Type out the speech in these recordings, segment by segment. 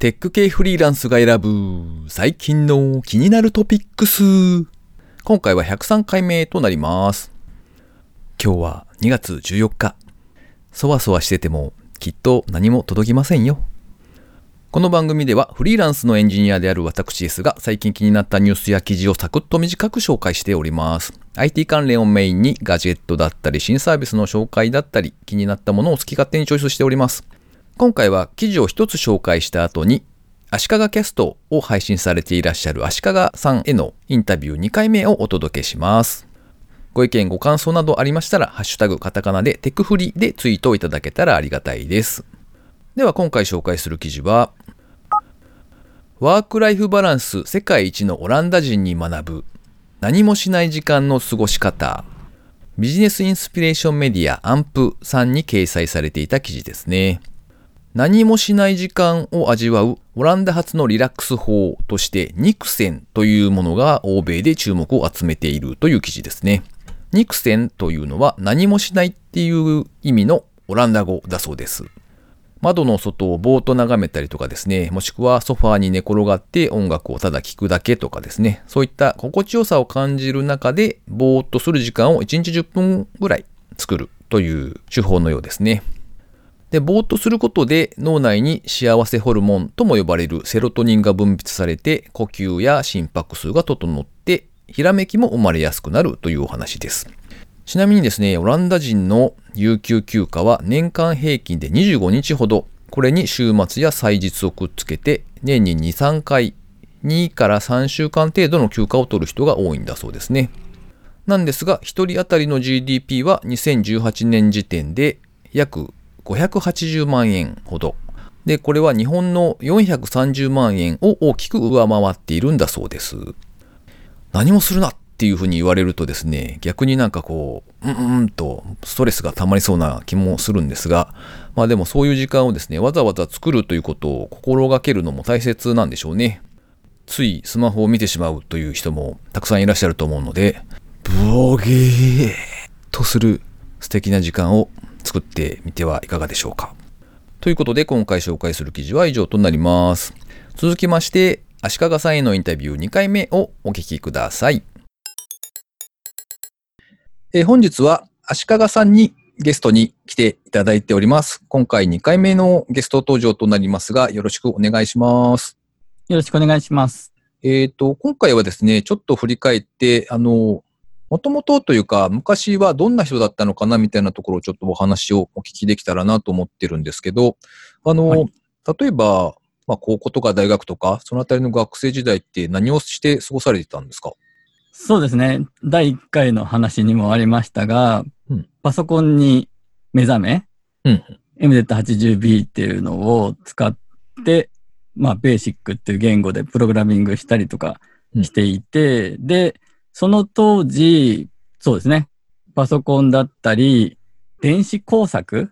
テック系フリーランスが選ぶ最近の気になるトピックス。今回は103回目となります。今日は2月14日。そわそわしててもきっと何も届きませんよ。この番組ではフリーランスのエンジニアである私ですが最近気になったニュースや記事をサクッと短く紹介しております。IT 関連をメインにガジェットだったり新サービスの紹介だったり気になったものを好き勝手にチョイスしております。今回は記事を一つ紹介した後に足利キャストを配信されていらっしゃる足利さんへのインタビュー2回目をお届けします。ご意見ご感想などありましたら、ハッシュタグカタカナでテクフリでツイートをいただけたらありがたいです。では今回紹介する記事は、ワークライフバランス世界一のオランダ人に学ぶ何もしない時間の過ごし方ビジネスインスピレーションメディアアンプさんに掲載されていた記事ですね。何もしない時間を味わうオランダ発のリラックス法としてニクセンというものが欧米で注目を集めているという記事ですね。ニクセンというのは何もしないっていう意味のオランダ語だそうです。窓の外をぼーっと眺めたりとかですね、もしくはソファーに寝転がって音楽をただ聴くだけとかですね、そういった心地よさを感じる中でぼーっとする時間を1日10分ぐらい作るという手法のようですね。で、ぼーっとすることで脳内に幸せホルモンとも呼ばれるセロトニンが分泌されて呼吸や心拍数が整ってひらめきも生まれやすくなるというお話です。ちなみにですね、オランダ人の有給休暇は年間平均で25日ほど、これに週末や祭日をくっつけて年に2、3回、2から3週間程度の休暇を取る人が多いんだそうですね。なんですが、1人当たりの GDP は2018年時点で約580万円ほど。で、これは日本の430万円を大きく上回っているんだそうです。何もするなっていうふうに言われるとですね、逆になんかこう、うんうんとストレスが溜まりそうな気もするんですが、まあでもそういう時間をですね、わざわざ作るということを心がけるのも大切なんでしょうね。ついスマホを見てしまうという人もたくさんいらっしゃると思うので、ブオゲーとする素敵な時間を作ってみてはいかがでしょうか。ということで今回紹介する記事は以上となります。続きまして、足利さんへのインタビュー2回目をお聞きください。えー本日は足利さんにゲストに来ていただいております。今回2回目のゲスト登場となりますが、よろしくお願いします。よろしくお願いします。えっ、と、今回はですね、ちょっと振り返って、あの、もともとというか、昔はどんな人だったのかなみたいなところをちょっとお話をお聞きできたらなと思ってるんですけど、あの、はい例えば、まあ、高校とか大学とか、そのあたりの学生時代って何をして過ごされてたんですか？そうですね。第1回の話にもありましたが、うんパソコンに目覚め、うん。MZ80B っていうのを使って、まあ、ベーシックっていう言語でプログラミングしたりとかしていて、で、その当時、そうですね。パソコンだったり、電子工作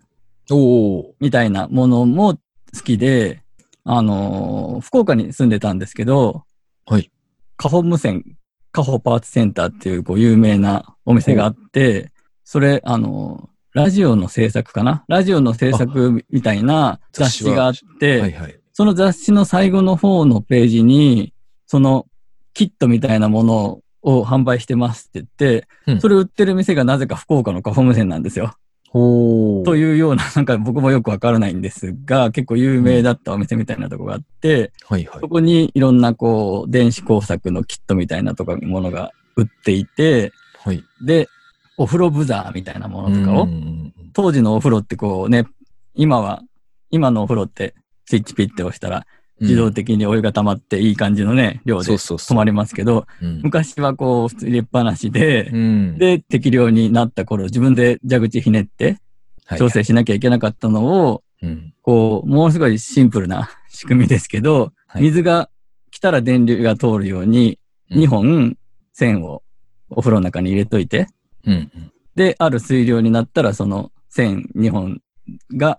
おおみたいなものも好きで、あのー福岡に住んでたんですけど、はい。カホ無線、カホパーツセンターっていうこう有名なお店があって、それ、あのーラジオの制作かな？ラジオの制作みたいな雑誌があって、はいはい。その雑誌の最後の方のページに、そのキットみたいなものを販売してますって言って、うんそれ売ってる店がなぜか福岡のカホ無線なんですよ。ほというような、なんか僕もよくわからないんですが、結構有名だったお店みたいなとこがあって、はいはいそ。こにいろんなこう、電子工作のキットみたいなとかものが売っていて、はい。で、お風呂ブザーみたいなものとかを、うん当時のお風呂ってこうね、今は、今のお風呂ってスイッチピッて押したら自動的にお湯が溜まっていい感じのね、量で止まりますけど、うん。昔はこう、普通に入れっぱなしでう、ん、で、適量になった頃、自分で蛇口ひねってはい調整しなきゃいけなかったのを、うん。こう、ものすごいシンプルな 仕組みですけど、はい。水が来たら電流が通るように、うん。2本線をお風呂の中に入れといて、うんうん。で、ある水量になったら、その線2本が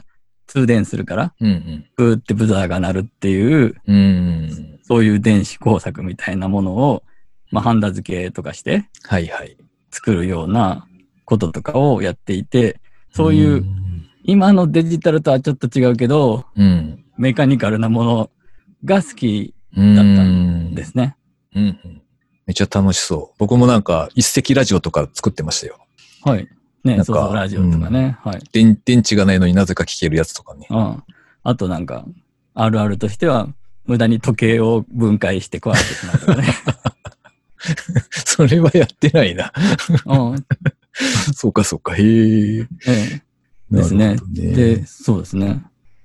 通電するから、うんグーってブザーが鳴るっていう、うんうんそういう電子工作みたいなものを、まあ、ハンダ付けとかしてはいはい。作るようなこととかをやっていて、そういう、今のデジタルとはちょっと違うけど、うん。メカニカルなものが好きだだったんですね。うんうん。めっちゃ楽しそう。僕もなんか一石ラジオとか作ってましたよ。はい。ね、そうそう、ラジオとかね。はい。電電池がないのになぜか聞けるやつとかね。うん。あとなんか、あるあるとしては、無駄に時計を分解して壊してしまうとかね。それはやってないな。うん。そうかそうか。へえ。ええですねねで、そうですね。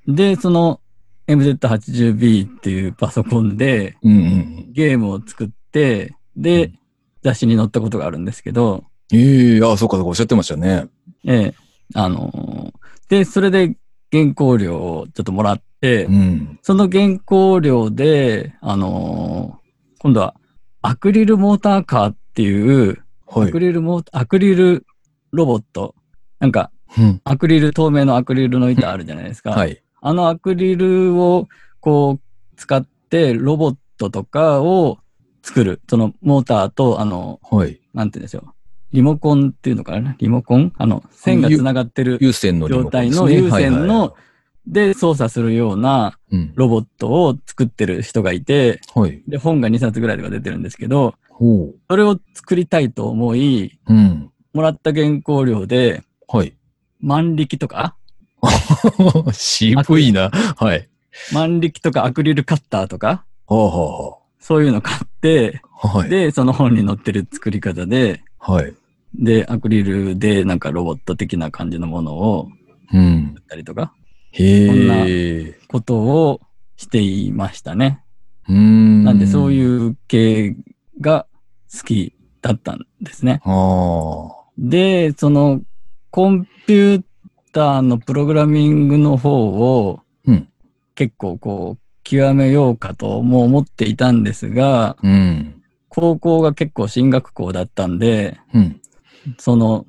で、その MZ80B っていうパソコンでうんうん。ゲームを作って、で、うん雑誌に載ったことがあるんですけど、ええああ、そうかそうか、おっしゃってましたね。ええあのーで、それで原稿料をちょっともらって、うん。その原稿料で、あのー今度はアクリルモーターカーっていう、はいアク。リルモーアクリルロボット、なんかうんアクリル、透明のアクリルの板あるじゃないですか。はい。あのアクリルをこう使ってロボットとかを作る。そのモーターと、あの、はい。なんて言うんでしょう。リモコンっていうのかな？リモコン？あの、線が繋がってる有線の状態の有線ので操作するような。ロボットを作ってる人がいて、はい。で、本が2冊ぐらいとか出てるんですけど、ほう。それを作りたいと思い、うん。もらった原稿料で、はい。万力とか、渋いな。はい。万力とかアクリルカッターとか、はあはそういうの買って。はい。で、その本に載ってる作り方で、はい。で、アクリルでなんかロボット的な感じのものをうん作。ったりとか、へこんなえ。ことをしていましたね。うーん。なんでそうう。いう系が好きだったんですね。で、そのコンピューターのプログラミングの方をうん。結構こう極めようかとも思っていたんですが、うん。高校が結構進学校だったんで、うん。その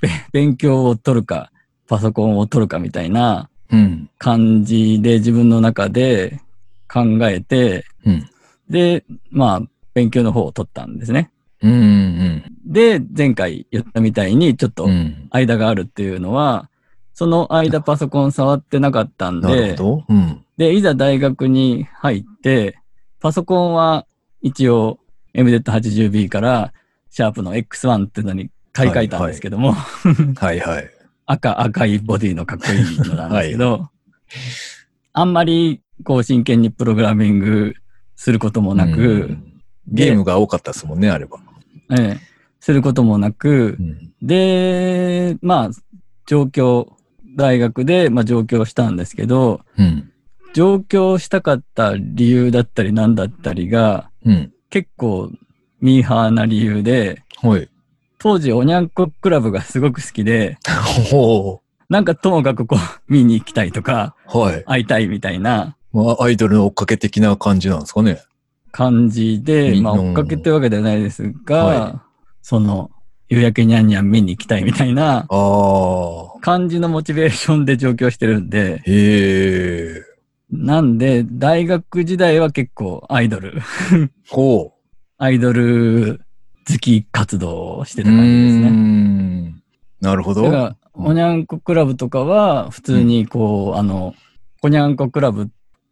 べ勉強を取るか、パソコンを取るかみたいなうん。感じで自分の中で考えて、うん。で、まあ、勉強の方を取ったんですね。うん。うん。で、前回言ったみたいに、ちょっとうん。間があるっていうのは、その間パソコン触ってなかったんで。うん。で、いざ大学に入って、パソコンは一応 MZ80B からシャープの X1 っていうのに買い替えたんですけども、はいはい。赤、赤いボディのかっこいいのなんですけど、あんまりこう真剣にプログラミングすることもなく、うんゲームが多かったですもんね、あれば。ええすることもなくう、ん。で、まあ、上京、大学で、まあ、上京したんですけど、うん。上京したかった理由だったり何だったりが、うん。結構ミーハーな理由で、はい。当時おにゃんこクラブがすごく好きで、ほなんかともかくこう見に行きたいとか、う。はい。会いたいみたいなまあ、アイドルの追っかけ的な感じなんですかね。感じで、まあ追っかけてるわけではないですが、はその、夕焼けにゃんにゃん見に行きたいみたいな。感じのモチベーションで上京してるんで、へえ。なんで大学時代は結構アイドル、ほう。アイドル好き活動をしてうた感じですね。なるほど。だから、おにゃんこクラブとかは、普通にこう、あの、おにゃんこクラブっ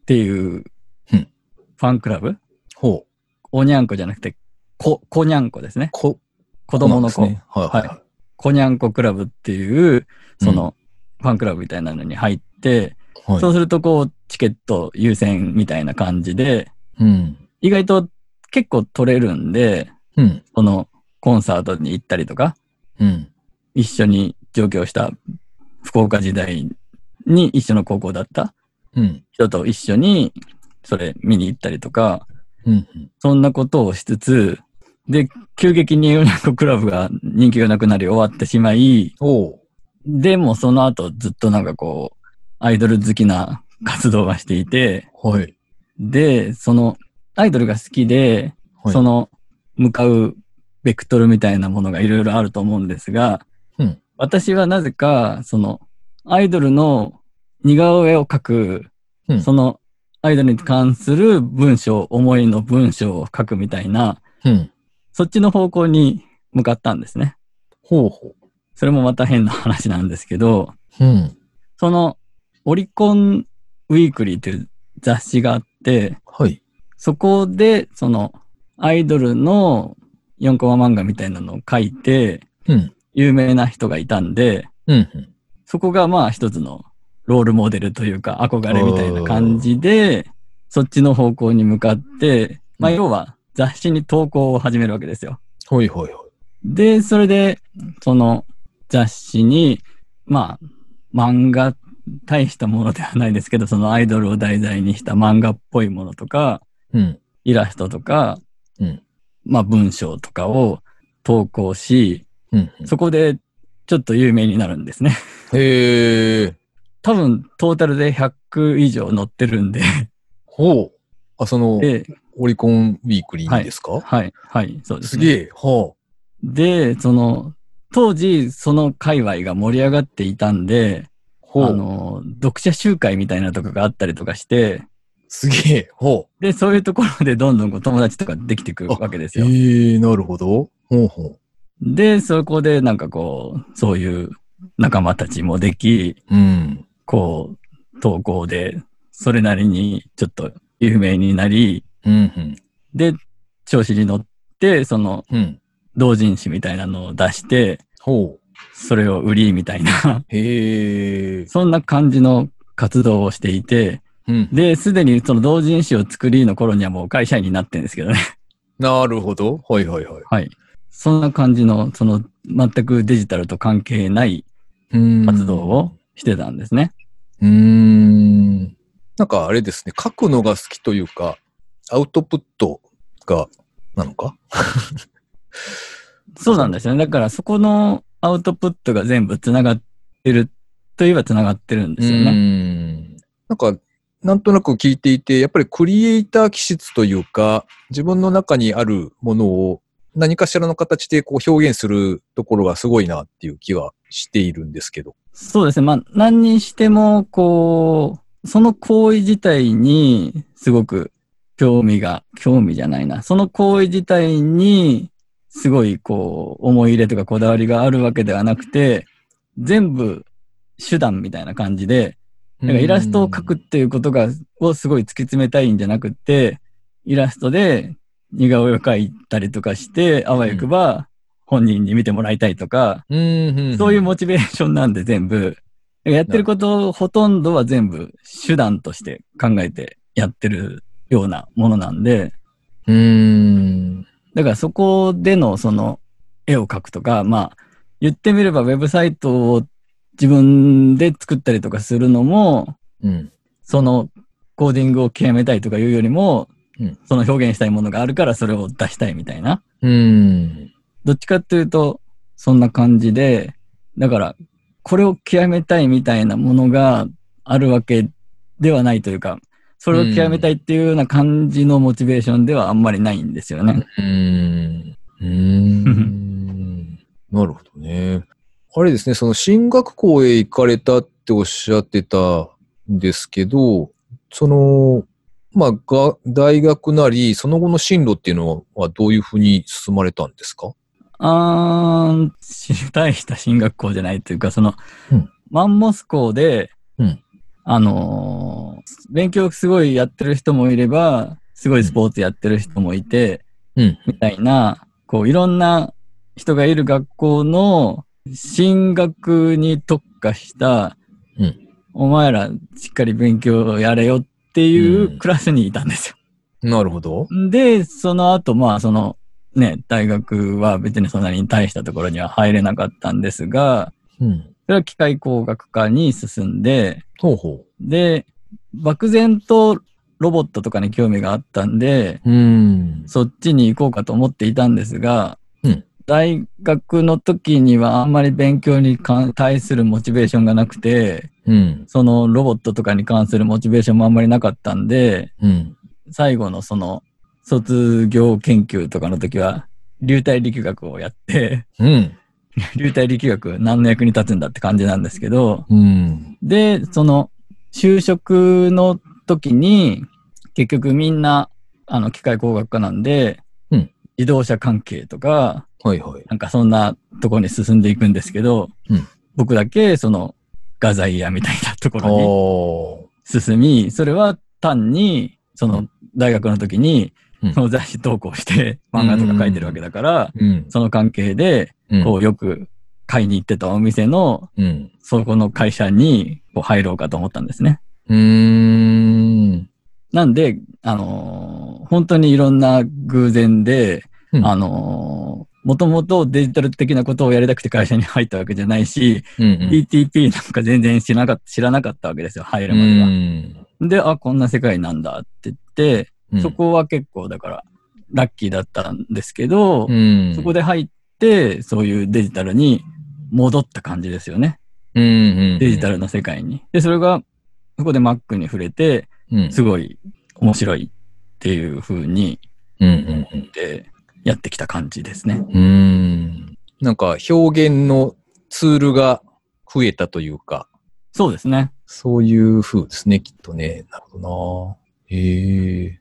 ていう、うんファンクラブ？ほう。おにゃんこじゃなくて、こ、こにゃんこですね。こ、子供の子。ねはいはいはい。こにゃんこクラブっていう、その、ファンクラブみたいなのに入って、はいそうするとこう、チケット優先みたいな感じで、うん。意外と結構取れるんで、うん。その、コンサートに行ったりとか、うん。一緒に上京した福岡時代に一緒の高校だったうん。人と一緒にそれ見に行ったりとか、うん。そんなことをしつつ、で、急激にヨニクラブが人気がなくなり終わってしまい。でもその後ずっとなんかこう、アイドル好きな活動がしていて、はい。で、そのアイドルが好きで、はい。その向かうベクトルみたいなものがいろいろあると思うんですが、うん私はなぜか、そのアイドルの似顔絵を描く、うんそのアイドルに関する文章、思いの文章を書くみたいな、うん。そっちの方向に向かったんですね。ほうほそれもまた変な話なんですけど、う。うん。そのオリコンウィークリーという雑誌があっって、はい。そこで、その、アイドルの4コマ漫画みたいなのを書いて、うん。有名な人がいたんで、うん。うんそこがまあ一つのロールモデルというか憧れみたいな感じで、そっちの方向に向かって、まあうん要は雑誌に投稿を始めるわけですよ。はいはいはい。で、それで、その雑誌に、まあ、漫画、大したものではないですけど、そのアイドルを題材にした漫画っぽいものとか、うん。イラストとか、うんまあ文章とかを投稿し、うんうん。そこでちょっと有名になるんですね。へえ。多分トータルで100以上載ってるんで、ほう。あ、その、で、オリコンウィークリーにですか、はい、はい、そうです、ね。すげえ。はで、その、当時、その界隈が盛り上がっていたんで、あ。ほう。あの、読者集会みたいなとかがあったりとかして、すげえ。ほで、そういうところでどんどんこう友達とかできてくるわけですう。よ。へえ、なるほど。ほうほで、そこでなんかこう、そういう仲間たちもでき、う。うん。こう、投稿で、それなりにちょっと有名になり、うんうん。で、調子に乗って、その、うん。同人誌みたいなのを出して、ほう。それを売りみたいな、へえ。そんな感じの活動をしていて、うん。で、すでにその同人誌を作りの頃にはもう会社員になってるんですけどね。なるほど。はいはいはい。はい。そんな感じの、その全くデジタルと関係ないうん活動をしてたんですね。うーん。なんかあれですね、書くのが好きというか、アウトプットが、なのか？そうなんですよね。だからそこのアウトプットが全部つながってるといえばつながってるんですよね。ん。なんか、なんとなく聞いていて、やっぱりクリエイター気質というか、自分の中にあるものを何かしらの形でこう表現するところがすごいなっていう気がしているんですけど。そうですね。まあ、何にしても、こう、その行為自体にすごく興味が、興味じゃないな。その行為自体にすごいこう、思い入れとかこだわりがあるわけではなくて、全部手段みたいな感じで、だからイラストを描くっていうことが、をすごい突き詰めたいんじゃなくって、イラストで似顔絵を描いたりとかして、あわよくば本人に見てもらいたいとか、そういうモチベーションなんで全部、やってることほとんどは全部手段として考えてやってるようなものなんで、うーん。だからそこでのその絵を描くとか、まあ言ってみればウェブサイトを自分で作ったりとかするのも、うん。そのコーディングを極めたいとかいうよりも、うんその表現したいものがあるからそれを出したいみたいな。うーん。どっちかっていうと、そんな感じで、だから、これを極めたいみたいなものがあるわけではないというか、それを極めたいっていうような感じのモチベーションではあんまりないんですよね。うーん。うーん。なるほどね。あれですね、その進学校へ行かれたっておっしゃってたんですけど、その、まあ、が、大学なり、その後の進路っていうのはどういうふうに進まれたんですか？あー、し大した進学校じゃないというか、その、うんマンモス校で、うんあのー勉強すごいやってる人もいれば、すごいスポーツやってる人もいて、うん。みたいな、こういろんな人がいる学校の進学に特化した、うんお前らしっかり勉強やれよっていううんクラスにいたんですよ。なるほど。で、その後、まあそのね、大学は別にそんなに大したところには入れなかったんですが、うん。それは機械工学科に進んで、ほうほで、漠然とロボットとかに興味があったんで、う。ん。そっちに行こうかと思っていたんですが、うん大学の時にはあんまり勉強に関対するモチベーションがなくて、うん。そのロボットとかに関するモチベーションもあんまりなかったんで、うん。最後のその卒業研究とかの時は流体力学をやって、うん。流体力学何の役に立つんだって感じなんですけど、うん。で、その就職の時に結局みんなあの機械工学科なんで、うん自動車関係とか、はいはい。なんかそんなところに進んでいくんですけど、うん僕だけその画材屋みたいなとこあろにあ。進み、それは単にその大学の時にうん、その雑誌投稿して漫画とか書いてるわけだから、うん。その関係で、うんこうよく買いに行ってたお店の、うん。そこの会社にこう入ろうかと思ったんですね。うーん。なんで、あのー本当にいろんな偶然で、うんあのもともとデジタル的なことをやりたくて会社に入ったわけじゃないし、うんうん。PTP なんか全然知らなかった知らなかったわけですよ、入るまでは。で、あ、こんな世界なんだって言って、うんそこは結構だからラッキーだったんですけど、うん。そこで入って、そういうデジタルに戻った感じですよね。うんうん。デジタルの世界に。で、それが、そこで Mac に触れて、うん。すごい面白いっていう風に、うんうんうん。で、やってきた感じですね。うーん。なんか表現のツールが増えたというか、そうですね。そういう風ですね、きっとね。なるほどな。へえ。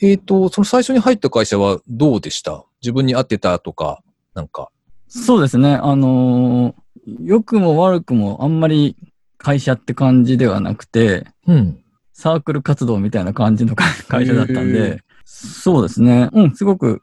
えっ、と、その最初に入った会社はどうでした？自分に合ってたとか、なんか。そうですね。あのー良くも悪くもあんまり会社って感じではなくて、うん。サークル活動みたいな感じの会会社だったんへで、そうですね。うん、すごく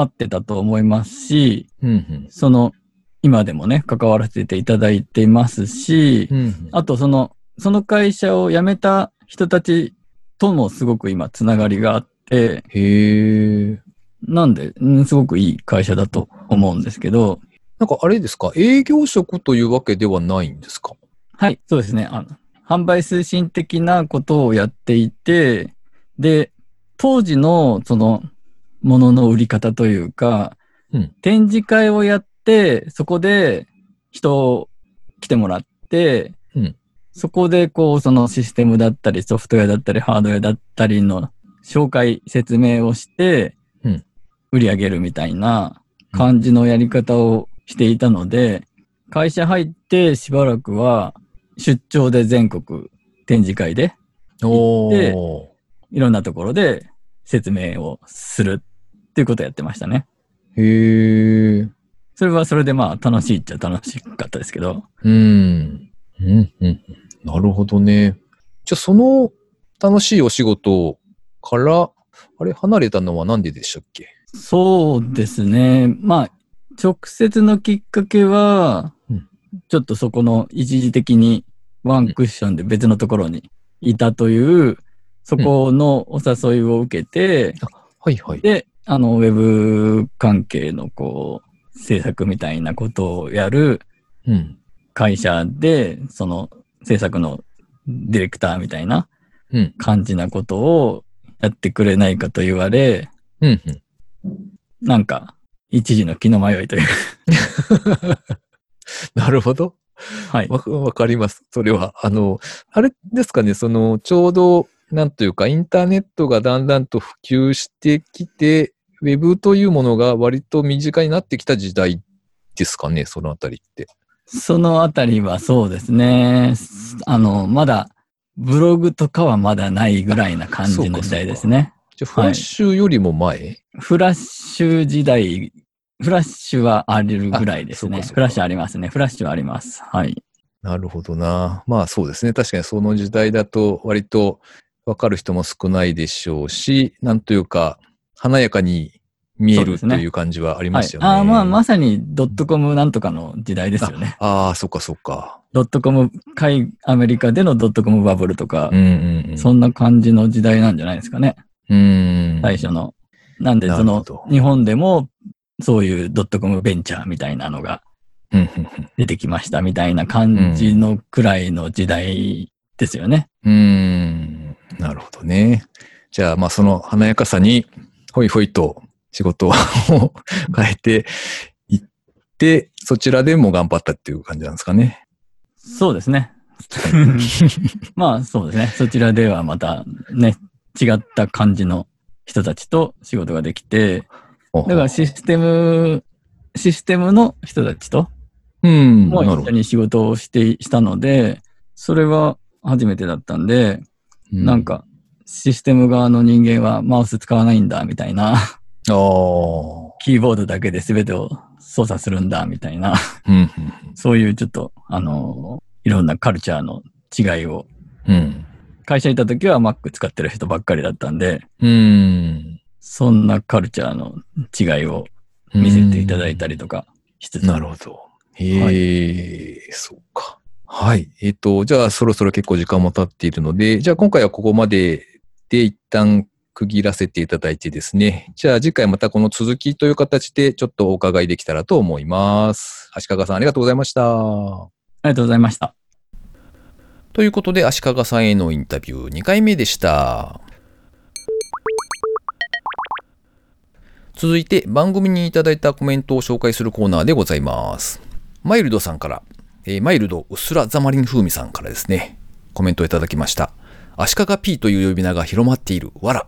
合ってたと思いますし、うんその、今でもね、関わらせていただいていますしう、ん。うん。あとその、その会社を辞めた人たちともすごく今つながりがあって、へえ。なんで、うんすごくいい会社だと思うんですけど、なんかあれですか？営業職というわけではないんですか？はい、そうですね。あの、販売推進的なことをやっていて、で、当時のその、ものの売り方というか、うん。展示会をやって、そこで人を来てもらって、うん。そこでこう、そのシステムだったり、ソフトウェアだったり、ハードウェアだったりの紹介、説明をしてうん、売り上げるみたいな感じのやり方をしていたので、会社入ってしばらくは出張で全国展示会でおでー。いろんなところで説明をするっていうことをやってましたね。へえ。それはそれでまあ楽しいっちゃ楽しかったですけど。うん。うん、うん。なるほどね。じゃあ、その楽しいお仕事から、あれ、離れたのはなんででしたっけ？そうですね。まあ、直接のきっかけはうん、ちょっとそこの一時的にワンクッションで別のところにいたという、そこのお誘いを受けて、はいはい。で、あの、ウェブ関係のこう、制作みたいなことをやるうん。会社で、その制作のディレクターみたいなうん。感じなことをやってくれないかと言われ、うん。うん。なんか、一時の気の迷いという。なるほど。はい。わわかります。それは。あの、あれですかね、その、ちょうど、なんというか、インターネットがだんだんと普及してきて、ウェブというものが割と身近になってきた時代ですかね、そのあたりって。そのあたりはそうですね。あの、まだ、ブログとかはまだないぐらいな感じの時代ですね。じゃあ、フラッシュよりも前、フラッシュ時代、フラッシュはあるぐらいですね。フラッシュありますね。フラッシュはあります。はい。なるほどな。まあそうですね。確かにその時代だと割とわかる人も少ないでしょうし、なんというか華やかに見えるという感じはありはいますよ。ね。ああ、まあ、まさにドットコムなんとかの時代ですよね。ああ、そっかそっか。ドットコム、海、アメリカでのドットコムバブルとかうん、うんうん。そんな感じの時代なんじゃないですかね。うん。最初の。なんで、その日本でも、そういうドットコムベンチャーみたいなのが出てきましたみたいな感じのくらいの時代ですよね。うん。うん。なるほどね。じゃあ、まあその華やかさに、ほいほいと仕事を 変えていって、そちらでも頑張ったっていう感じなんですかね。そうですね。まあそうですね。そちらではまたね、違った感じの人たちと仕事ができて、だからシステム、システムの人たちとうん。もなるほど。一緒に仕事をして、したので、それは初めてだったんで、うなん。かシステム側の人間はマウス使わないんだみたいな、ああ。キーボードだけで全てを操作するんだみたいな、うん。そういうちょっと、あの、いろんなカルチャーの違いをうん。会社いた時は Mac 使ってる人ばっかりだったんで、うーん。そんなカルチャーの違いを見せていただいたりとかしつつ。なるほど。へえ、そうか。はい。えっ、と、じゃあそろそろ結構時間も経っているので、じゃあ今回はここまでで一旦区切らせていただいてですね。じゃあ次回またこの続きという形でちょっとお伺いできたらと思います。足利さんありがとうございました。ありがとうございました。ということで、足利さんへのインタビュー2回目でした。続いて、番組にいただいたコメントを紹介するコーナーでございます。マイルドさんから、えーマイルドうすらザマリン風味さんからですね、コメントをいただきました。足利 P という呼び名が広まっている、わら。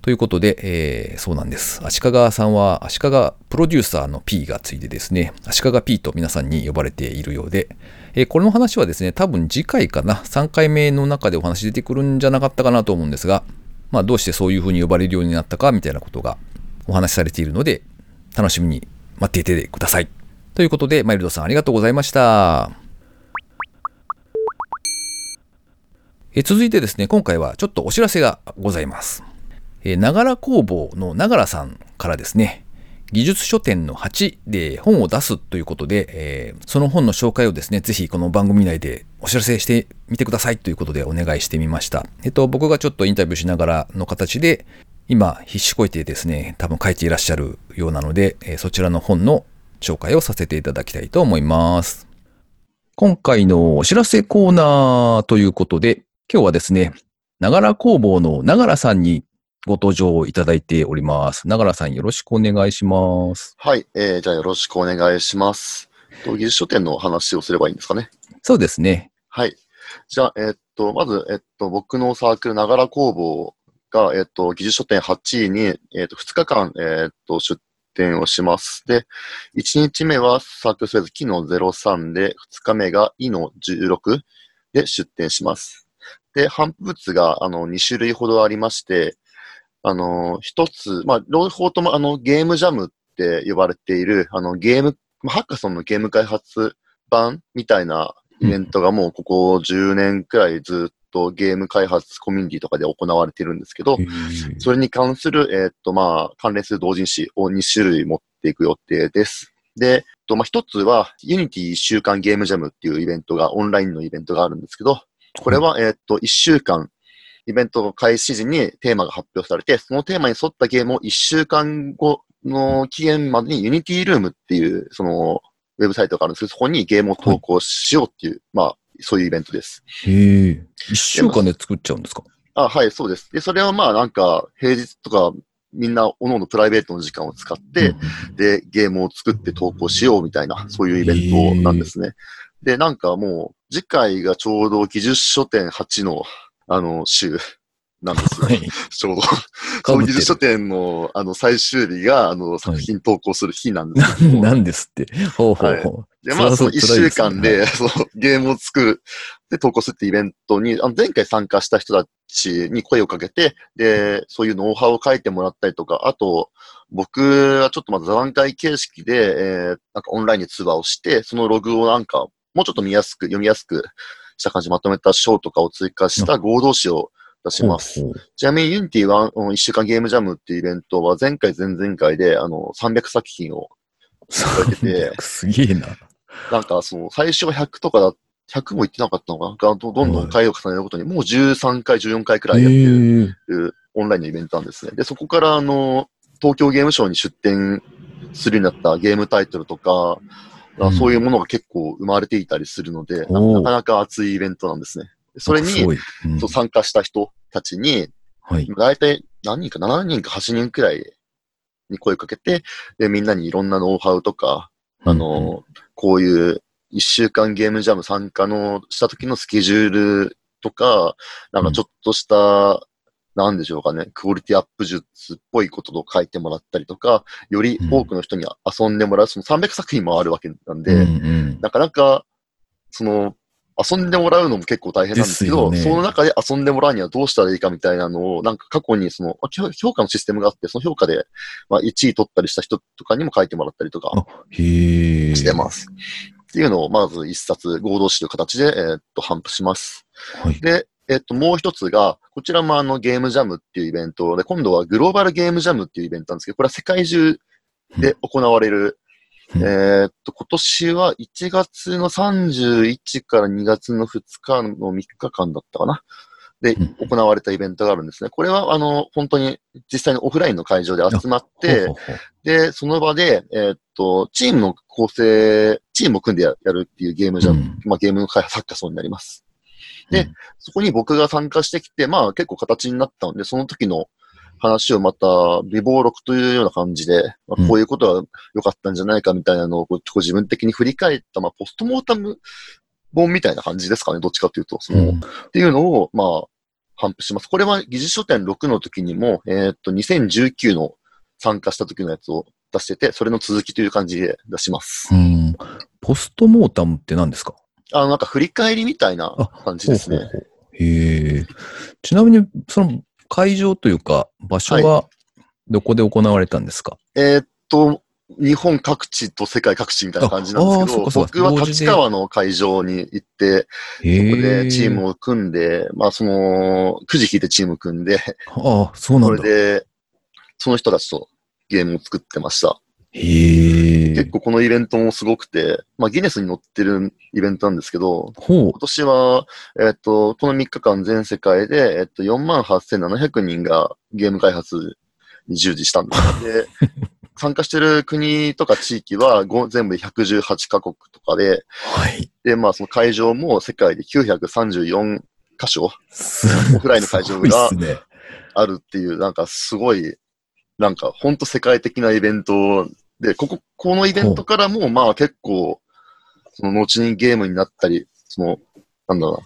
ということで、えーそうなんです。足利さんは、足利プロデューサーの P がついてですね、足利 P と皆さんに呼ばれているようで、えーこの話はですね、多分次回かな、3回目の中でお話出てくるんじゃなかったかなと思うんですが、まあどうしてそういう風に呼ばれるようになったかみたいなことがお話しされているので、楽しみに待っていてください。ということで、マイルドさんありがとうございました。え続いてですね、今回はちょっとお知らせがございます。えながら工房のながらさんからですね、技術書店の8で本を出すということで、えーその本の紹介をですね、ぜひこの番組内でお知らせしてみてくださいということでお願いしてみました。えっと、僕がちょっとインタビューしながらの形で、今必死こいてですね、多分書いていらっしゃるようなので、えーそちらの本の紹介をさせていただきたいと思います。今回のお知らせコーナーということで、今日はですね、ながら工房のながらさんにご登場いただいております。ながらさんよろしくお願いします。はい、えー、じゃあよろしくお願いします。と技術書店の話をすればいいんですかね？そうですね。はい。じゃあ、えーっと、まず、えっと、僕のサークル、ながら工房が、えっと、技術書店8位に、えっと、2日間、えっと、出店をします。で、1日目はサークルスペース機の03で、2日目がイの16で出店します。で、反布物が、あの、2種類ほどありまして、あの、一つ、まあ、両方とも、あの、ゲームジャムって呼ばれている、あの、ゲーム、まあハッカソンのゲーム開発版みたいなイベントがもうここ10年くらいずっとゲーム開発コミュニティとかで行われてるんですけど、それに関する、えーっと、まあ、関連する同人誌を2種類持っていく予定です。で、と、まあ、一つは、 Unity 1週間ゲームジャムっていうイベントが、オンラインのイベントがあるんですけど、これは、えーっと、1週間、イベントの開始時にテーマが発表されて、そのテーマに沿ったゲームを1週間後の期限までに unityroom っていう、その、ウェブサイトがあるんですけど、そこにゲームを投稿しようっていう、まあ、そういうイベントです。へえ。一週間で作っちゃうんですか？あ、はい、そうです。で、それはまあなんか、平日とか、みんな、おのおのプライベートの時間を使って、で、ゲームを作って投稿しようみたいな、そういうイベントなんですね。で、なんかもう、次回がちょうど技術書店8の、あの、週なんですよ。はい。ちょうど。かそう、ぶってる技術書店の、あの、最終日が、あの、作品投稿する日なんですけど、なんですって。ほうほうほう。で、まあ、その一週間でそのゲームを作る、で、投稿するってイベントに、あの前回参加した人たちに声をかけて、で、そういうノウハウを書いてもらったりとか、あと、僕はちょっとまず座談会形式で、えー、なんかオンラインで通話をして、そのログをなんか、もうちょっと見やすく、読みやすくした感じでまとめた章とかを追加した合同誌を出します。ちなみに、 Unity は、1週間ゲームジャムっていうイベントは、前回、前々回で、あの、300作品を超えてて300すげえな。なんか、その、最初は100とかだ、100も言ってなかったのかな？どどんどん回を重ねるごとに、もう13回、14回くらいやってるオンラインのイベントなんですね。で、そこから、あの、東京ゲームショウに出展するようになったゲームタイトルとか、うんそういうものが結構生まれていたりするので、なかなか熱いイベントなんですね。それに。うんそう参加した人たちに、はい。だいたい何人か、7人か8人くらいに声をかけて、で、みんなにいろんなノウハウとか、あの、こういう一週間ゲームジャム参加のした時のスケジュールとか、なんかちょっとした、なんでしょうかね、クオリティアップ術っぽいことを書いてもらったりとか、より多くの人に遊んでもらう、その300作品もあるわけなんで、うんうんなかなか、その、遊んでもらうのも結構大変なんですけど、ねその中で遊んでもらうにはどうしたらいいかみたいなのを、なんか過去にその、あ評評価のシステムがあって、その評価で、まあ、1位取ったりした人とかにも書いてもらったりとか。してます。っていうのを、まず一冊合同誌という形で、えーっと、頒布します。はい。で、えっと、もう一つが、こちらもあのゲームジャムっていうイベントで、今度はグローバルゲームジャムっていうイベントなんですけど、これは世界中で行われる、うんえーっと、今年は1月の31から2月の2日の3日間だったかな。で、うん行われたイベントがあるんですね。これは、あの、本当に実際にオフラインの会場で集まってで、その場で、えーっと、チームの構成、チームを組んでややるっていうゲームジャム、うんまあゲームの開発作家層になります。でうんそこに僕が参加してきて、まあ結構形になったので、その時の話をまた、微暴録というような感じで、まあ、こういうことは良かったんじゃないかみたいなのをこう自分的に振り返った、まあポストモータム本みたいな感じですかね、どっちかというと。そのうんっていうのを、まあ、頒布します。これは技術書店6の時にも、えーっと、2019の参加した時のやつを出してて、それの続きという感じで出します。うん。ポストモータムって何ですか？あの、なんか振り返りみたいなあ感じですね。ほうほうほうへえ。ちなみに、その会場というか、場所はどこで行われたんですか、えーっと、日本各地と世界各地みたいな感じなんですけど、僕は立川の会場に行って、へそこえ。でチームを組んで、まあその、くじ引いてチーム組んで、ああ、そうなそんだ。れで、その人たちとゲームを作ってました。結構このイベントもすごくて、まあギネスに載ってるイベントなんですけど、今。年は、えっと、この3日間全世界で、えっと、48,700人がゲーム開発に従事したんです。で、参加してる国とか地域はご全部で118カ国とかで、はい。で、まあその会場も世界で934箇所すオフラインの会場が。あるっていう、なんかすごい、なんかほんと世界的なイベントで、ここ、このイベントからもまあ結構、その後にゲームになったり、その、なんだろうな、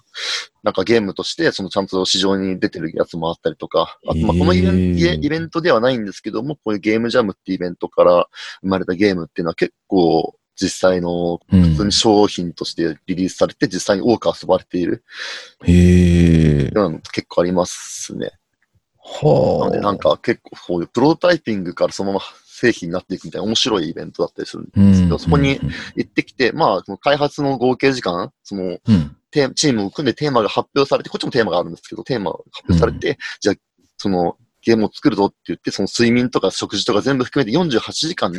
なんかゲームとして、そのちゃんと市場に出てるやつもあったりとか、あとまあこのイベンへーイベントではないんですけども、こういうゲームジャムってイベントから生まれたゲームっていうのは結構実際のうん普通に商品としてリリースされて実際に多く遊ばれているへえ。結構ありますね。なはあ。ので、なんか結構そういうプロトタイピングからそのまま製品になっていくみたいな面白いイベントだったりするんですけど、そこに行ってきて、まあ、その開発の合計時間、そのうん。チームを組んでテーマが発表されて、こっちもテーマがあるんですけど、テーマが発表されて、じゃあ、そのゲームを作るぞって言って、その睡眠とか食事とか全部含めて48時間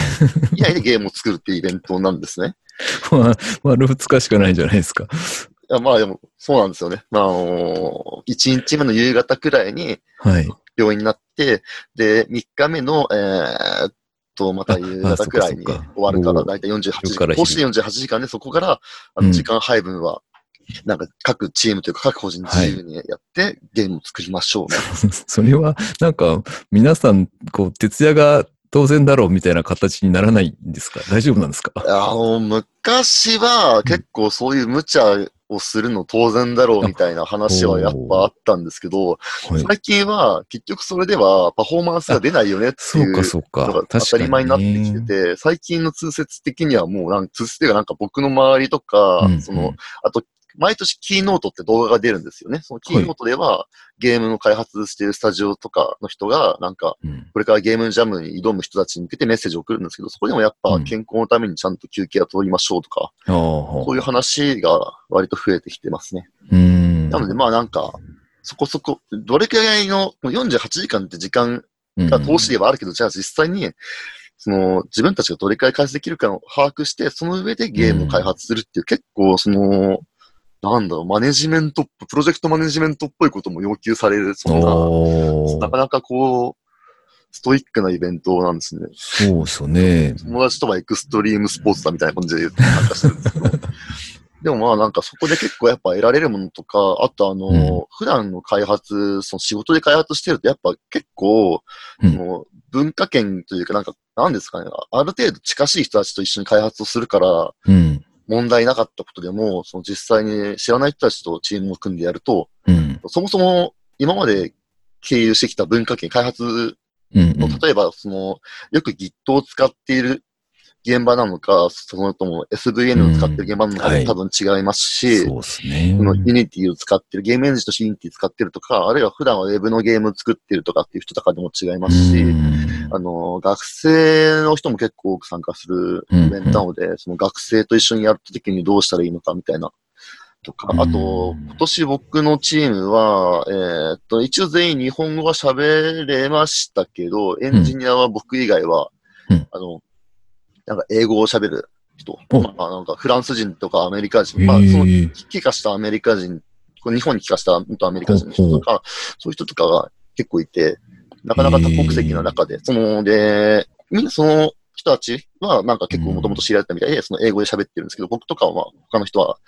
以内でゲームを作るっていうイベントなんですね。まあ、丸2日しかないんじゃないですか。いやまあでも、そうなんですよね。まあ、あの1日目の夕方くらいに、はい。病院になって、で、3日目の、えーっと、また夕方くらいに終わるから、だいたい48時間。昼。公式で48時間で、そこから、あの、うん。時間配分は、なんか、各チームというか、各個人自由にやって、ゲームを作りましょうね。それは、なんか、皆さん、こう、徹夜が当然だろうみたいな形にならないんですか？大丈夫なんですか？あの、昔は、結構そういう無茶をするの当然だろうみたいな話はやっぱあったんですけど、はい。最近は、結局それではパフォーマンスが出ないよねっていうのが。当たり前になってきてて、最近の通説的にはもうなん、通説っていうかなんか僕の周りとか、うんその、あと、毎年キーノートって動画が出るんですよね。そのキーノートでは、ゲームの開発しているスタジオとかの人が、なんか、うんこれからゲームジャムに挑む人たちに向けてメッセージを送るんですけど、そこでもやっぱうん健康のためにちゃんと休憩を取りましょうとか、ああ、そういう話が割と増えてきてますね。うん。なのでまあなんか、そこそこ、どれくらいの、もう48時間って時間が投資ではあるけど、じゃあ実際に、その、自分たちがどれくらい開発できるかを把握して、その上でゲームを開発するっていう、結構、その、なんだろう、マネジメントプロジェクトマネジメントっぽいことも要求される、そんな、なかなかこう、ストイックなイベントなんですね。そうですよね。友達とはエクストリームスポーツだみたいな感じで参加してるんですけど。でもまあなんかそこで結構やっぱ得られるものとか、あとあの、うん普段の開発、その仕事で開発してるとやっぱ結構、うんその文化圏というかなんか、なんですかね、ある程度近しい人たちと一緒に開発をするから、うん。問題なかったことでも、その実際に知らない人たちとチームを組んでやると、うん。そもそも今まで経由してきた文化圏、開発うん。の例えば、その、よく Git を使っている現場なのか、そのとも SVN を使ってる現場なのか多分違いますし、そうですね。その Unity を使ってる、ゲームエンジンとして Unity 使ってるとか、あるいは普段は Web のゲームを作ってるとかっていう人とかでも違いますし、うん。あの、学生の人も結構多く参加するイベントなので、その学生と一緒にやった時にどうしたらいいのかみたいなとか、あと、今年僕のチームは、えー、っと、一応全員日本語が喋れましたけど、エンジニアは僕以外は、うん、あの、なんか英語を喋る人、まあ、なんかフランス人とかアメリカ人、まあ、その、帰化したアメリカ人、日本に帰化した元アメリカ人の人とか、そういう人とかが結構いて、なかなか多国籍の中で、その、で、みんなその人たちは、なんか結構もともと知り合ったみたいで、その英語で喋ってるんですけど、僕とかは、まあ、他の人は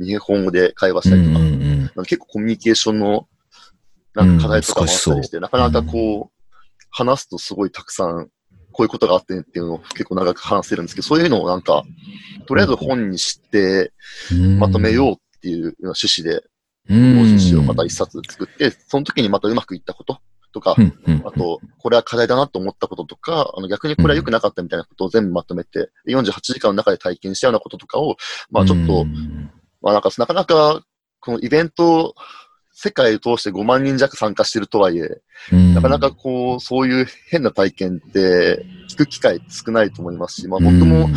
日本語で会話したりとか、うんうんうん、結構コミュニケーションのなんか課題とかもあったりして、うん、なかなかこう、話すとすごいたくさん、こういうことがあってっていうのを結構長く話せるんですけど、そういうのをなんか、とりあえず本にしてまとめようっていうような趣旨で、同人誌をまた一冊作って、その時にまたうまくいったこととか、あと、これは課題だなと思ったこととか、あの逆にこれは良くなかったみたいなことを全部まとめて、48時間の中で体験したようなこととかを、まあちょっと、まあなんか、なかなか、このイベント、世界を通して5万人弱参加してるとはいえ、なかなかこう、そういう変な体験って聞く機会少ないと思いますし、まあ僕も、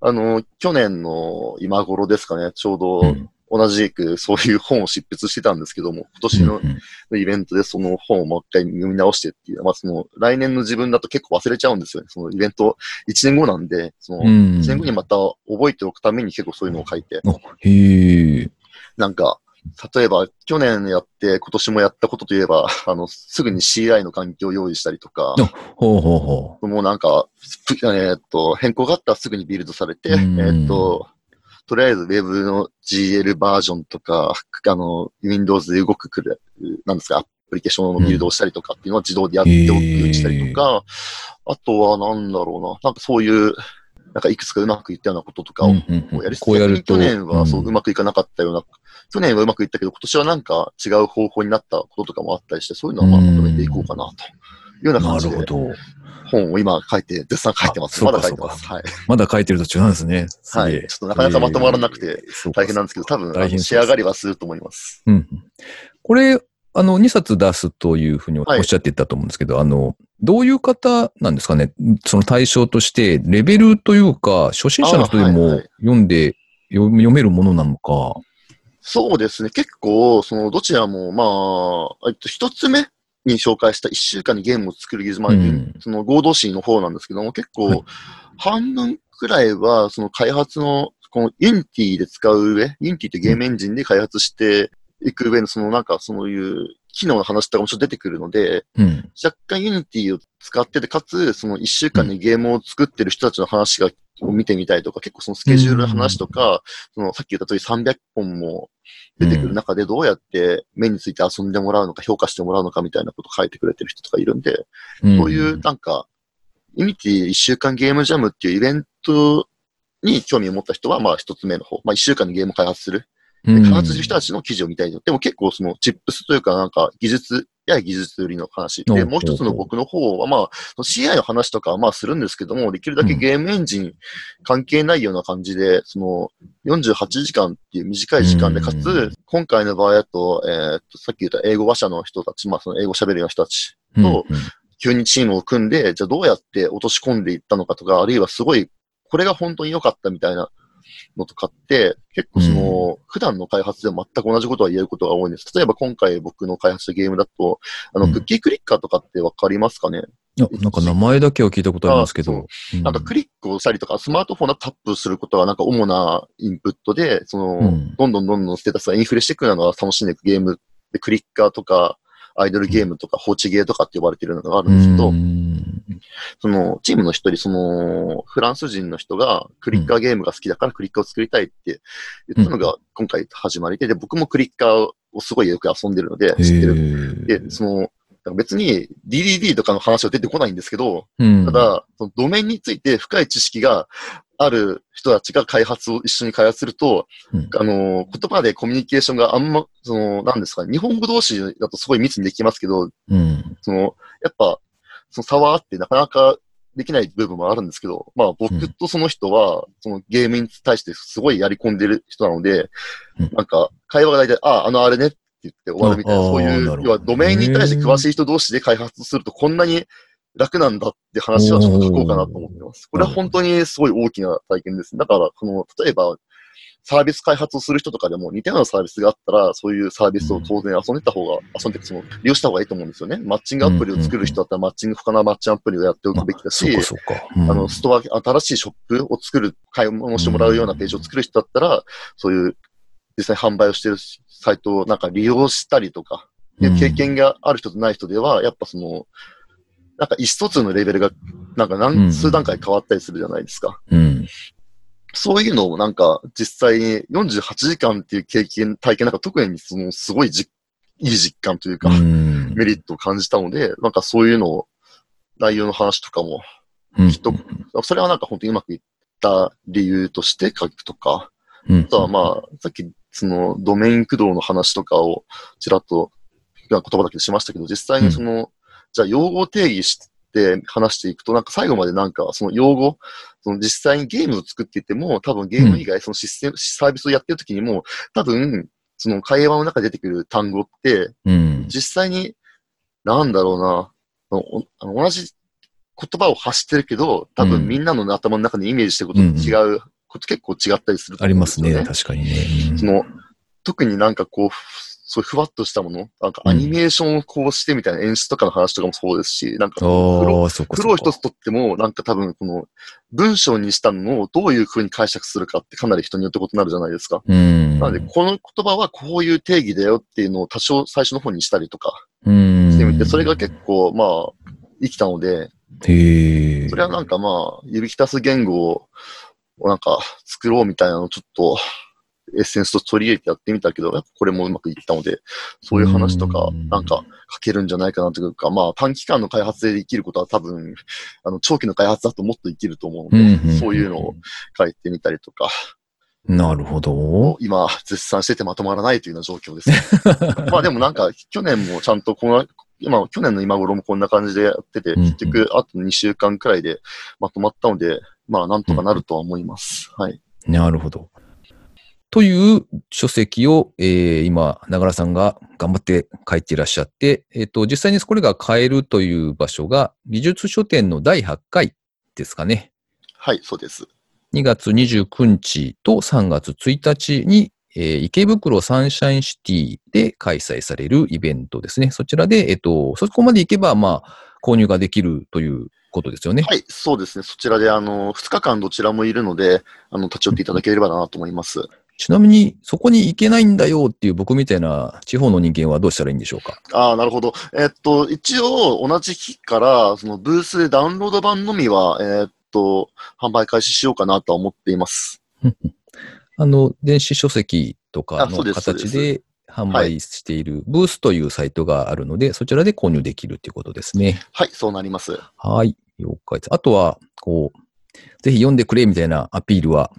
あの、去年の今頃ですかね、ちょうど同じくそういう本を執筆してたんですけども、今年のイベントでその本をもう一回読み直してっていう、まあその来年の自分だと結構忘れちゃうんですよね。そのイベント1年後なんで、その1年後にまた覚えておくために結構そういうのを書いて。へなんか、例えば、去年やって、今年もやったことといえば、あの、すぐに CI の環境を用意したりとか、ほうほうほう。もうなんか、えー、っと、変更があったらすぐにビルドされて、えー、っと、とりあえず Web の GL バージョンとか、あの、Windows で動くくる、なんですか、アプリケーションのビルドをしたりとかっていうのは自動でやっておくしたりとか、あとはなんだろうな、なんかそういう、なんかいくつかうまくいったようなこととかをやりつつ、こうやると去年はそううまくいかなかったような、去年はうまくいったけど、今年はなんか違う方法になったこととかもあったりして、そういうのはまあまとめていこうかなというような感じで。本を今書いて、絶賛書いてます。まだ書いてます。はい。まだ書いてる途中なんですね。はい。ちょっとなかなかまとまらなくて大変なんですけど、多分、仕上がりはすると思います。うん。これ、あの、2冊出すというふうにおっしゃっていたと思うんですけど、はい、あの、どういう方なんですかね？その対象として、レベルというか、初心者の人でも読んで、読めるものなのか。そうですね。結構、その、どちらも、まあ、一つ目に紹介した1週間にゲームを作る技術まで、うん、その合同誌の方なんですけども、結構、半分くらいは、その開発の、この Unity で使う上、Unity ってゲームエンジンで開発していく上の、そのなんかそういう機能の話とかもちょっと出てくるので、うん、若干 Unity を使ってて、かつ、その1週間にゲームを作ってる人たちの話がを見てみたいとか、結構そのスケジュールの話とか、そのさっき言った通り300本も出てくる中でどうやって目について遊んでもらうのか、評価してもらうのかみたいなこと書いてくれてる人とかいるんで、そういうなんか、 Unity 1週間ゲームジャムっていうイベントに興味を持った人は、まあ一つ目の方、まあ1週間にゲーム開発する。開発する人たちの記事を見たい。でも結構その Tips というかなんか技術や技術寄りの話。で、もう一つの僕の方は、まあ、CI の話とかはまあするんですけども、できるだけゲームエンジン関係ないような感じで、その、48時間っていう短い時間で、かつ、今回の場合だと、えー、っと、さっき言った英語話者の人たち、まあその英語喋るような人たちと、急にチームを組んで、じゃあどうやって落とし込んでいったのかとか、あるいはすごい、これが本当に良かったみたいなのとかって、結構その、普段の開発でも全く同じことは言えることが多いんです。例えば今回僕の開発したゲームだと、あの、クッキークリッカーとかってわかりますかね？いや、なんか名前だけは聞いたことありますけど。なんかクリックをしたりとか、スマートフォンでタップすることがなんか主なインプットで、その、どんどんどんどんステータスがインフレしていくのが楽しんでいくゲームで、クリッカーとか、アイドルゲームとか放置ゲーとかって呼ばれてるのがあるんですけど、その、チームの一人、その、フランス人の人がクリッカーゲームが好きだからクリッカーを作りたいって言ったのが今回始まりで、で、僕もクリッカーをすごいよく遊んでるので知ってる。で、その、別に DDD とかの話は出てこないんですけど、うん、ただ、そのドメインについて深い知識がある人たちが開発を一緒に開発すると、うん、あの、言葉でコミュニケーションがあんま、その、なんですか、日本語同士だとすごい密にできますけど、うん、その、やっぱ、その差はあってなかなかできない部分もあるんですけど、まあ僕とその人は、そのゲームに対してすごいやり込んでる人なので、うん、なんか会話が大体、ああ、あのあれねって言って終わるみたいな、そういう、要はドメインに対して詳しい人同士で開発するとこんなに楽なんだって話はちょっと書こうかなと思ってます。これは本当にすごい大きな体験です。だから、この、例えば、サービス開発をする人とかでも似たようなサービスがあったら、そういうサービスを当然遊んでた方が、遊んで、その、利用した方がいいと思うんですよね。マッチングアプリを作る人だったら、マッチング、他のマッチングアプリをやっておくべきだし、あの、ストア、新しいショップを作る、買い物してもらうようなページを作る人だったら、そういう、実際販売をしてるサイトをなんか利用したりとか、経験がある人とない人では、やっぱその、なんか意思疎通のレベルが、なんかうん何、数段階変わったりするじゃないですか。うん。そういうのをなんか、実際に48時間っていう経験、体験なんか特にその、すごいじいい実感というか、うんメリットを感じたので、なんかそういうのを、内容の話とかも、うんきっとそれはなんか本当にうまくいった理由として書くとか、うんあとはまあ、さっきそのドメイン駆動の話とかをちらっと言葉だけでしましたけど、実際にその、じゃあ用語を定義して話していくと、なんか最後までなんかその用語、その実際にゲームを作っていても、多分ゲーム以外そのシステム、サービスをやってる時にも、多分その会話の中で出てくる単語って、うん。実際に、なんだろうな、あの同じ言葉を発してるけど、多うん分みんなの頭の中でイメージしてることと違うこと、結構違ったりするとありますね。確かにね。うんその、特になんかこう、そういうふわっとしたもの、なんかアニメーションをこうしてみたいな演出とかの話とかもそうですし、なんかプロああ、そうか。プロ一つとっても、なんか多分この文章にしたのをどういう風に解釈するかってかなり人によって異なるじゃないですか。うん。なので、この言葉はこういう定義だよっていうのを多少最初の方にしたりとかうん。してみて、それが結構まあ、生きたので、へえ。それはなんかまあ、指き足す言語をなんか作ろうみたいなのをちょっとエッセンスと取り入れてやってみたけど、やっぱこれもうまくいったので、そういう話とかうんなんか書けるんじゃないかなというか、まあ短期間の開発でできることは多分、あの長期の開発だともっと生きると思うので、うんうんそういうのを書いてみたりとか、なるほど。今絶賛しててまとまらないというような状況ですね。まあでもなんか去年もちゃんとこの、今、去年の今頃もこんな感じでやってて、うんうん結局あと2週間くらいでまとまったので、まあなんとかなるとは思います。はい。なるほど。という書籍を、えー今、長良さんが頑張って書いていらっしゃって、えっ、と、実際にこれが買えるという場所が、美術書店の第8回ですかね。はい、そうです。2月29日と3月1日に、えー池袋サンシャインシティで開催されるイベントですね。そちらで、えっ、と、そこまで行けば、まあ、購入ができるということですよね。はい、そうですね。そちらで、あの、2日間どちらもいるので、あの、立ち寄っていただければなと思います。ちなみに、そこに行けないんだよっていう僕みたいな地方の人間はどうしたらいいんでしょうか？ああ、なるほど。えっと、一応、同じ日から、そのブースでダウンロード版のみは、えっと、販売開始しようかなとは思っています。あの、電子書籍とかの形で販売しているブースというサイトがあるので、そちらで購入できるということですね。はい、そうなります。はい。了解です。あとは、こう、ぜひ読んでくれみたいなアピールは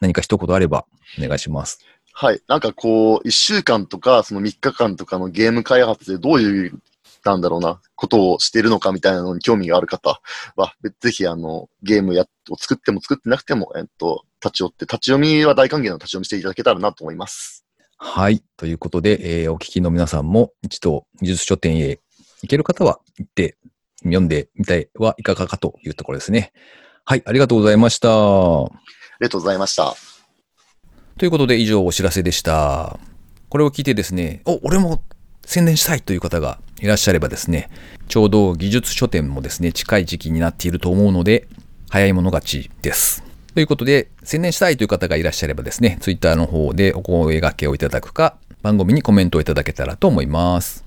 何か一言あればお願いします。はい。なんかこう、1週間とか、その3日間とかのゲーム開発でどういう、なんだろうな、ことをしているのかみたいなのに興味がある方は、ぜひあの、ゲームや、を作っても作ってなくても、えっと、立ち寄って、立ち読みは大歓迎の立ち読みしていただけたらなと思います。はい。ということで、えーお聞きの皆さんも一度技術書店へ行ける方は行って読んでみてはいかがかというところですね。はい。ありがとうございました。ありがとうございました。ということで以上お知らせでした。これを聞いてですね、お、俺も宣伝したいという方がいらっしゃればですね、ちょうど技術書店もですね、近い時期になっていると思うので、早い者勝ちです。ということで、宣伝したいという方がいらっしゃればですね、ツイッターの方でお声掛けをいただくか、番組にコメントをいただけたらと思います。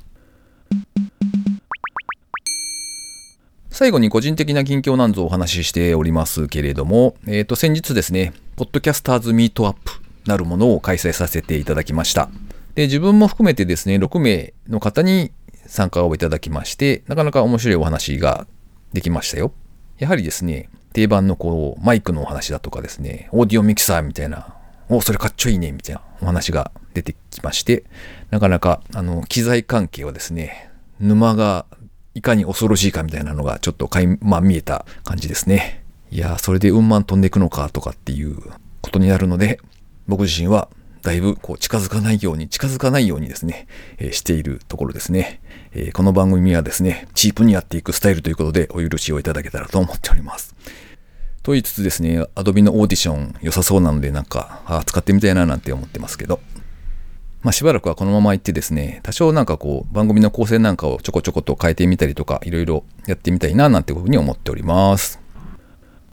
最後に個人的な近況なんぞお話ししておりますけれども、えっ、と、先日ですね、ポッドキャスターズミートアップなるものを開催させていただきました。で、自分も含めてですね、6名の方に参加をいただきまして、なかなか面白いお話ができましたよ。やはりですね、定番のこう、マイクのお話だとかですね、オーディオミキサーみたいな、お、それかっちょいいね、みたいなお話が出てきまして、なかなか、あの、機材関係はですね、沼がいかに恐ろしいかみたいなのがちょっとかい、ま、見えた感じですね。いやー、それでうんまん飛んでいくのかとかっていうことになるので、僕自身はだいぶこう近づかないように、近づかないようにですね、えーしているところですね、えーこの番組はですね、チープにやっていくスタイルということでお許しをいただけたらと思っております。と言いつつですね、Adobe のオーディション良さそうなので、なんか、あ使ってみたいななんて思ってますけど。まあ、しばらくはこのまま行ってですね、多少なんかこう、番組の構成なんかをちょこちょこと変えてみたりとか、いろいろやってみたいななんていうふうに思っております。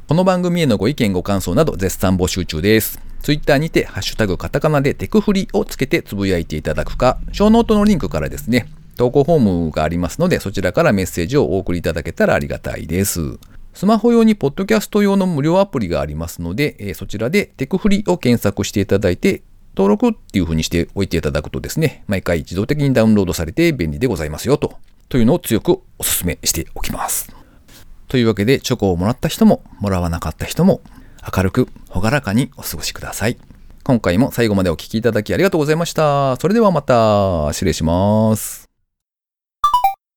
この番組へのご意見ご感想など絶賛募集中です。ツイッターにて、ハッシュタグカタカナでテクフリをつけてつぶやいていただくか、ショーノートのリンクからですね、投稿フォームがありますので、そちらからメッセージをお送りいただけたらありがたいです。スマホ用にポッドキャスト用の無料アプリがありますので、えそちらでテクフリを検索していただいて、登録っていう風にしておいていただくとですね、毎回自動的にダウンロードされて便利でございますよと、というのを強くお勧めしておきます。というわけで、チョコをもらった人も、もらわなかった人も、明るく、朗らかにお過ごしください。今回も最後までお聴きいただきありがとうございました。それではまた、失礼します。